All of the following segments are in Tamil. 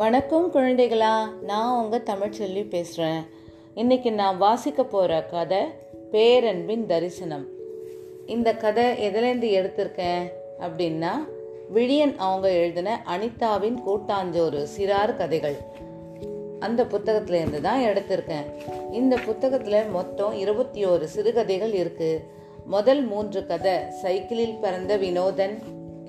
வணக்கம் குழந்தைகளா நான் உங்கள் தமிழ்ச்செல்வி பேசுகிறேன் இன்றைக்கி நான் வாசிக்க போகிற கதை பேரன்பின் தரிசனம். இந்த கதை எதுலேருந்து எடுத்திருக்கேன் அப்படின்னா விழியன் அவங்க எழுதின அனிதாவின் கூட்டாஞ்சோறு சிறார் கதைகள். அந்த புத்தகத்திலேருந்து தான் எடுத்திருக்கேன். இந்த புத்தகத்தில் மொத்தம் இருபத்தி ஓரு சிறுகதைகள் இருக்குது முதல் மூன்று கதை சைக்கிளில் பிறந்த வினோதன்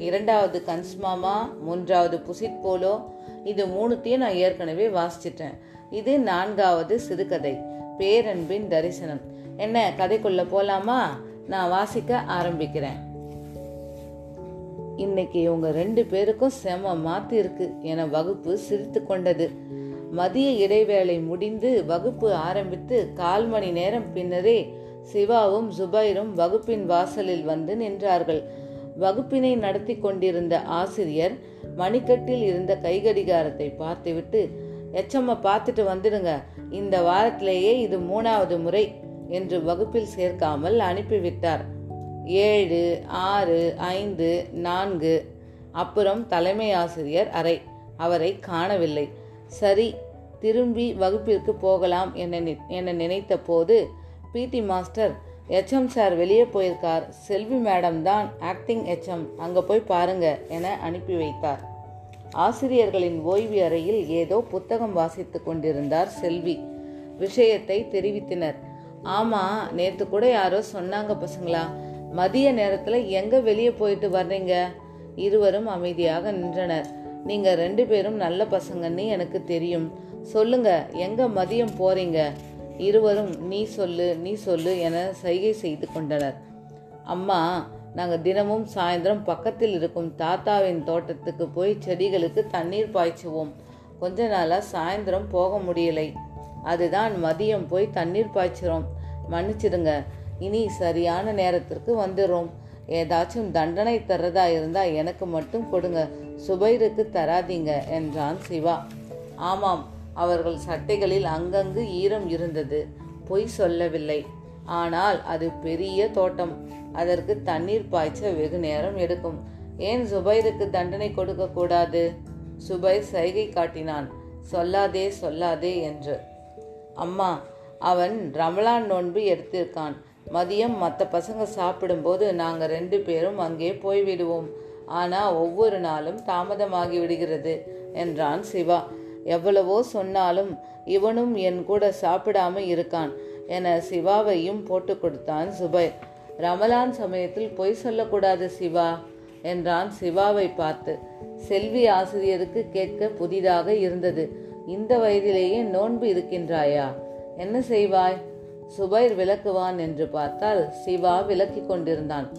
இரண்டாவது கன்ஸ்மாமா மூன்றாவது புசிட் போலோ இது மூணுத்தையும் நான் ஏற்கனவே வாசிச்சிட்டேன். இது நான்காவது சிறுகதை பேரன்பின் தரிசனம். என்ன கதைக்குள்ள போலாமா? நான் வாசிக்க ஆரம்பிக்கிறேன். இன்னைக்கு இவங்க ரெண்டு பேருக்கும் செம மாத்தி இருக்கு என வகுப்பு சிரித்து கொண்டது. மதிய இடைவேளை முடிந்து வகுப்பு ஆரம்பித்து கால் மணி நேரம் பின்னரே சிவாவும் ஜுபைரும் வகுப்பின் வாசலில் வந்து நின்றார்கள். வகுப்பினை நடத்தி கொண்டிருந்த ஆசிரியர் மணிக்கட்டில் இருந்த கைகடிகாரத்தை பார்த்துவிட்டு எச்சம்மா பார்த்துட்டு வந்துடுங்க. இந்த வாரத்திலேயே இது மூணாவது முறை என்று வகுப்பில் சேர்க்காமல் அனுப்பிவிட்டார். ஏழு ஆறு ஐந்து நான்கு. அப்புறம் தலைமை ஆசிரியர் அறை. அவரை காணவில்லை. சரி திரும்பி வகுப்பிற்கு போகலாம் என என நினைத்த போது பிடி மாஸ்டர் ஹெச்எம் சார் வெளியே போயிருக்கார். செல்வி மேடம் தான் ஆக்டிங் ஹெச்எம் அங்கே போய் பாருங்க என அனுப்பி வைத்தார். ஆசிரியர்களின் ஓய்வு அறையில் ஏதோ புத்தகம் வாசித்து கொண்டிருந்தார் செல்வி. விஷயத்தை தெரிவித்தனர். ஆமாம் நேற்று கூட யாரோ சொன்னாங்க பசங்களா மதிய நேரத்தில் எங்கே வெளியே போயிட்டு வர்றீங்க? இருவரும் அமைதியாக நின்றனர். நீங்கள் ரெண்டு பேரும் நல்ல பசங்கன்னு எனக்கு தெரியும். சொல்லுங்க எங்கே மதியம் போகிறீங்க இருவரும் நீ சொல்லு நீ சொல்லு என சைகை செய்து கொண்டனர். அம்மா நாங்கள் தினமும் சாயந்தரம் பக்கத்தில் இருக்கும் தாத்தாவின் தோட்டத்துக்கு போய் செடிகளுக்கு தண்ணீர் பாய்ச்சுவோம். கொஞ்ச நாளாக சாயந்தரம் போக முடியலை. அதுதான் மதியம் போய் தண்ணீர் பாய்ச்சிறோம். மன்னிச்சிடுங்க இனி சரியான நேரத்திற்கு வந்துடும் ஏதாச்சும் தண்டனை தர்றதா இருந்தால் எனக்கு மட்டும் கொடுங்க. சுபைருக்கு தராதீங்க என்றான் சிவா. ஆமாம் அவர்கள் சட்டைகளில் அங்கங்கு ஈரம் இருந்தது. பொய் சொல்லவில்லை. ஆனால் அது பெரிய தோட்டம். அதற்கு தண்ணீர் பாய்ச்ச வெகு நேரம் எடுக்கும். ஏன் சுபைருக்கு தண்டனை கொடுக்க கூடாது? சுபைர் சைகை காட்டினான். சொல்லாதே சொல்லாதே என்று. அம்மா அவன் ரமலான் நோன்பு எடுத்திருக்கான். மதியம் மற்ற பசங்க சாப்பிடும்போது நாங்கள் ரெண்டு பேரும் அங்கே போய்விடுவோம். ஆனால் ஒவ்வொரு நாளும் தாமதமாகி விடுகிறது என்றான் சிவா. எவ்வளவோ சொன்னாலும் இவனும் என் கூட சாப்பிடாம இருக்கான் என சிவாவையும் போட்டு கொடுத்தான் சுபைர் ரமலான் சமயத்தில் பொய் சொல்லக்கூடாது சிவா என்றான் சிவாவை பார்த்து. செல்வி ஆசிரியருக்கு கேட்க புதிதாக இருந்தது. இந்த வயதிலேயே நோன்பு இருக்கின்றாயா? என்ன செய்வாய்? சுபைர் விளக்குவான் என்று பார்த்தால் சிவா விளக்கி கொண்டிருந்தான்.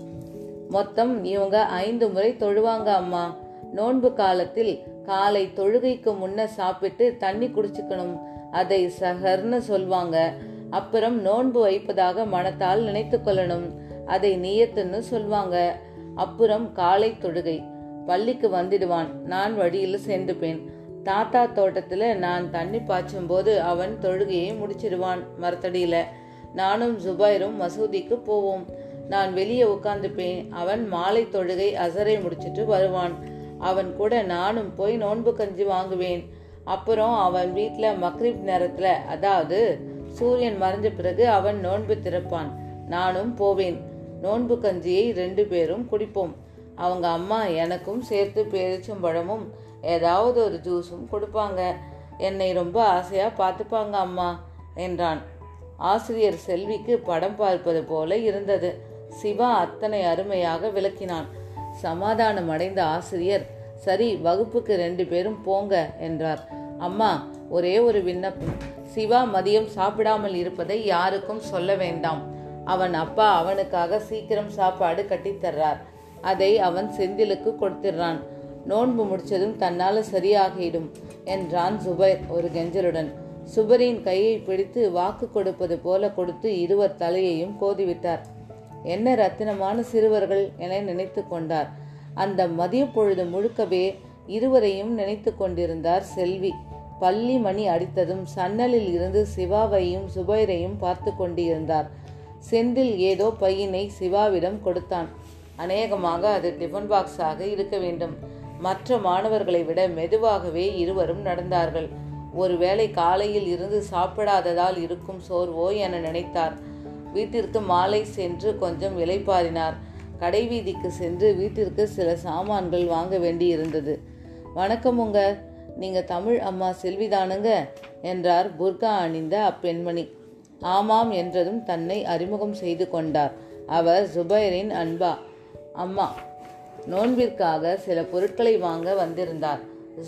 மொத்தம் இவங்க ஐந்து முறை தொழுவாங்க அம்மா. நோன்பு காலத்தில் காலை தொழுகைக்கு முன்ன சாப்பிட்டு தண்ணி குடிச்சுக்கணும். அதை சஹர்னு சொல்வாங்க. அப்புறம் நோன்பு வைப்பதாக மனத்தால் நினைத்து கொள்ளணும். அதை நீயத்துன்னு சொல்வாங்க. அப்புறம் காலை தொழுகை. பள்ளிக்கு வந்துடுவான். நான் வழியில் சேர்ந்துப்பேன். தாத்தா தோட்டத்துல நான் தண்ணி பாய்ச்சும் போது அவன் தொழுகையை முடிச்சிடுவான் மரத்தடியில. நானும் ஜுபைரும் மசூதிக்கு போவோம். நான் வெளியே உட்காந்துப்பேன் அவன் மாலை தொழுகை அசரை முடிச்சிட்டு வருவான். அவன் கூட நானும் போய் நோன்பு கஞ்சி வாங்குவேன். அப்புறம் அவன் வீட்டில் மக்ரிப் நேரத்தில் அதாவது சூரியன் மறைஞ்ச பிறகு அவன் நோன்பு திறப்பான். நானும் போவேன். நோன்பு கஞ்சியை ரெண்டு பேரும் குடிப்போம். அவங்க அம்மா எனக்கும் சேர்த்து பேரிச்சம்பழமும் ஏதாவது ஒரு ஜூஸும் கொடுப்பாங்க. என்னை ரொம்ப ஆசையாக பார்த்துப்பாங்க அம்மா என்றான். ஆசிரியர் செல்விக்கு படம் பார்ப்பது போல இருந்தது. சிவா அத்தனை அருமையாக விளக்கினான். சமாதானம் அடைந்த ஆசிரியர் சரி வகுப்புக்கு ரெண்டு பேரும் போங்க என்றார். அம்மா ஒரே ஒரு விண்ணப்பம். சிவா மதியம் சாப்பிடாமல் இருப்பதை யாருக்கும் சொல்ல வேண்டாம். அவன் அப்பா அவனுக்காக சீக்கிரம் சாப்பாடு கட்டித்தர்றார் அதை அவன் செந்திலுக்கு கொடுத்துடுறான். நோன்பு முடிச்சதும் தன்னால சரியாகிடும் என்றான் சுபைர் ஒரு கெஞ்சலுடன். சுபரின் கையை பிடித்து வாக்கு கொடுப்பது போல கொடுத்து இருவர் தலையையும் கோதிவிட்டார். என்ன ரத்தினமான சிறுவர்கள் என நினைத்து கொண்டார். அந்த மதிய பொழுது முழுக்கவே இருவரையும் நினைத்து கொண்டிருந்தார் செல்வி. பள்ளி மணி அடித்ததும் சன்னலில் இருந்து சிவாவையும் சுபைரையும் பார்த்து கொண்டிருந்தார். செந்தில் ஏதோ பையினை சிவாவிடம் கொடுத்தான். அநேகமாக அது டிஃபன் பாக்ஸாக இருக்க வேண்டும். மற்ற மாணவர்களை விட மெதுவாகவே இருவரும் நடந்தார்கள். ஒருவேளை காலையில் இருந்து சாப்பிடாததால் இருக்கும் சோர்வோ என நினைத்தார். வீட்டிற்கு மாலை சென்று கொஞ்சம் இலைப்பாறினார் கடைவீதிக்கு சென்று வீட்டிற்கு சில சாமான்கள் வாங்க வேண்டி இருந்தது வணக்கம் நீங்க தமிழ் அம்மா செல்விதானுங்க என்றார் புர்கா அணிந்த அப்பெண்மணி. ஆமாம் என்றதும் தன்னை அறிமுகம் செய்து கொண்டார். அவர் ஜுபைரின் அன்பா. அம்மா நோன்பிற்காக சில பொருட்களை வாங்க வந்திருந்தார்.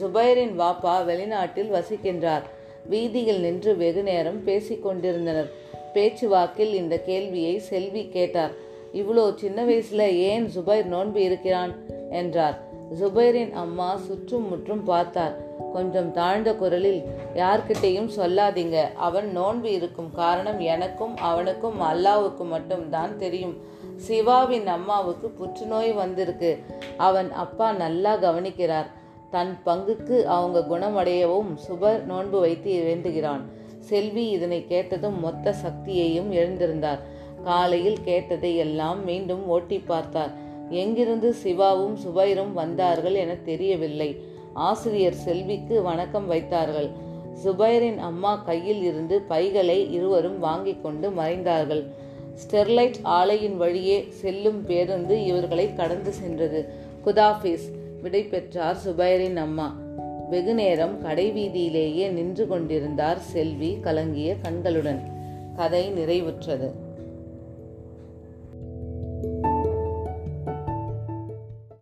ஜுபைரின் வாப்பா வெளிநாட்டில் வசிக்கின்றார். வீதியில் நின்று வெகு நேரம் பேசிக் கொண்டிருந்தனர் பேச்சுவாக்கில் இந்த கேள்வியை செல்வி கேட்டார். இவ்வளோ சின்ன வயசுல ஏன் ஜுபைர் நோன்பு இருக்கிறான்? என்றார். ஜுபைரின் அம்மா சுற்றும் முற்றும் பார்த்தார். கொஞ்சம் தாழ்ந்த குரலில் யார்கிட்டையும் சொல்லாதீங்க. அவன் நோன்பு இருக்கும் காரணம் எனக்கும் அவனுக்கும் அல்லாவுக்கு மட்டும்தான் தெரியும். சிவாவின் அம்மாவுக்கு புற்றுநோய் வந்திருக்கு. அவன் அப்பா நல்லா கவனிக்கிறார். தன் பங்குக்கு அவங்க குணமடையவும் சுபர் நோன்பு வைத்து வேண்டுகிறான். செல்வி இதனை கேட்டதும் மொத்த சக்தியையும் எழுந்திருந்தார். காலையில் கேட்டதை எல்லாம் மீண்டும் ஓட்டி பார்த்தார். எங்கிருந்து சிவாவும் சுபைரும் வந்தார்கள் என தெரியவில்லை. ஆசிரியர் செல்விக்கு வணக்கம் வைத்தார்கள். சுபைரின் அம்மா கையில் இருந்து பைகளை இருவரும் வாங்கி கொண்டு மறைந்தார்கள். ஸ்டெர்லைட் ஆலையின் வழியே செல்லும் பேருந்து இவர்களை கடந்து சென்றது. குதாஃபீஸ் விடை பெற்றார் சுபைரின் அம்மா. வெகு நேரம் கடைவீதியிலேயே நின்று கொண்டிருந்தார் செல்வி கலங்கிய கண்களுடன். கதை நிறைவுற்றது.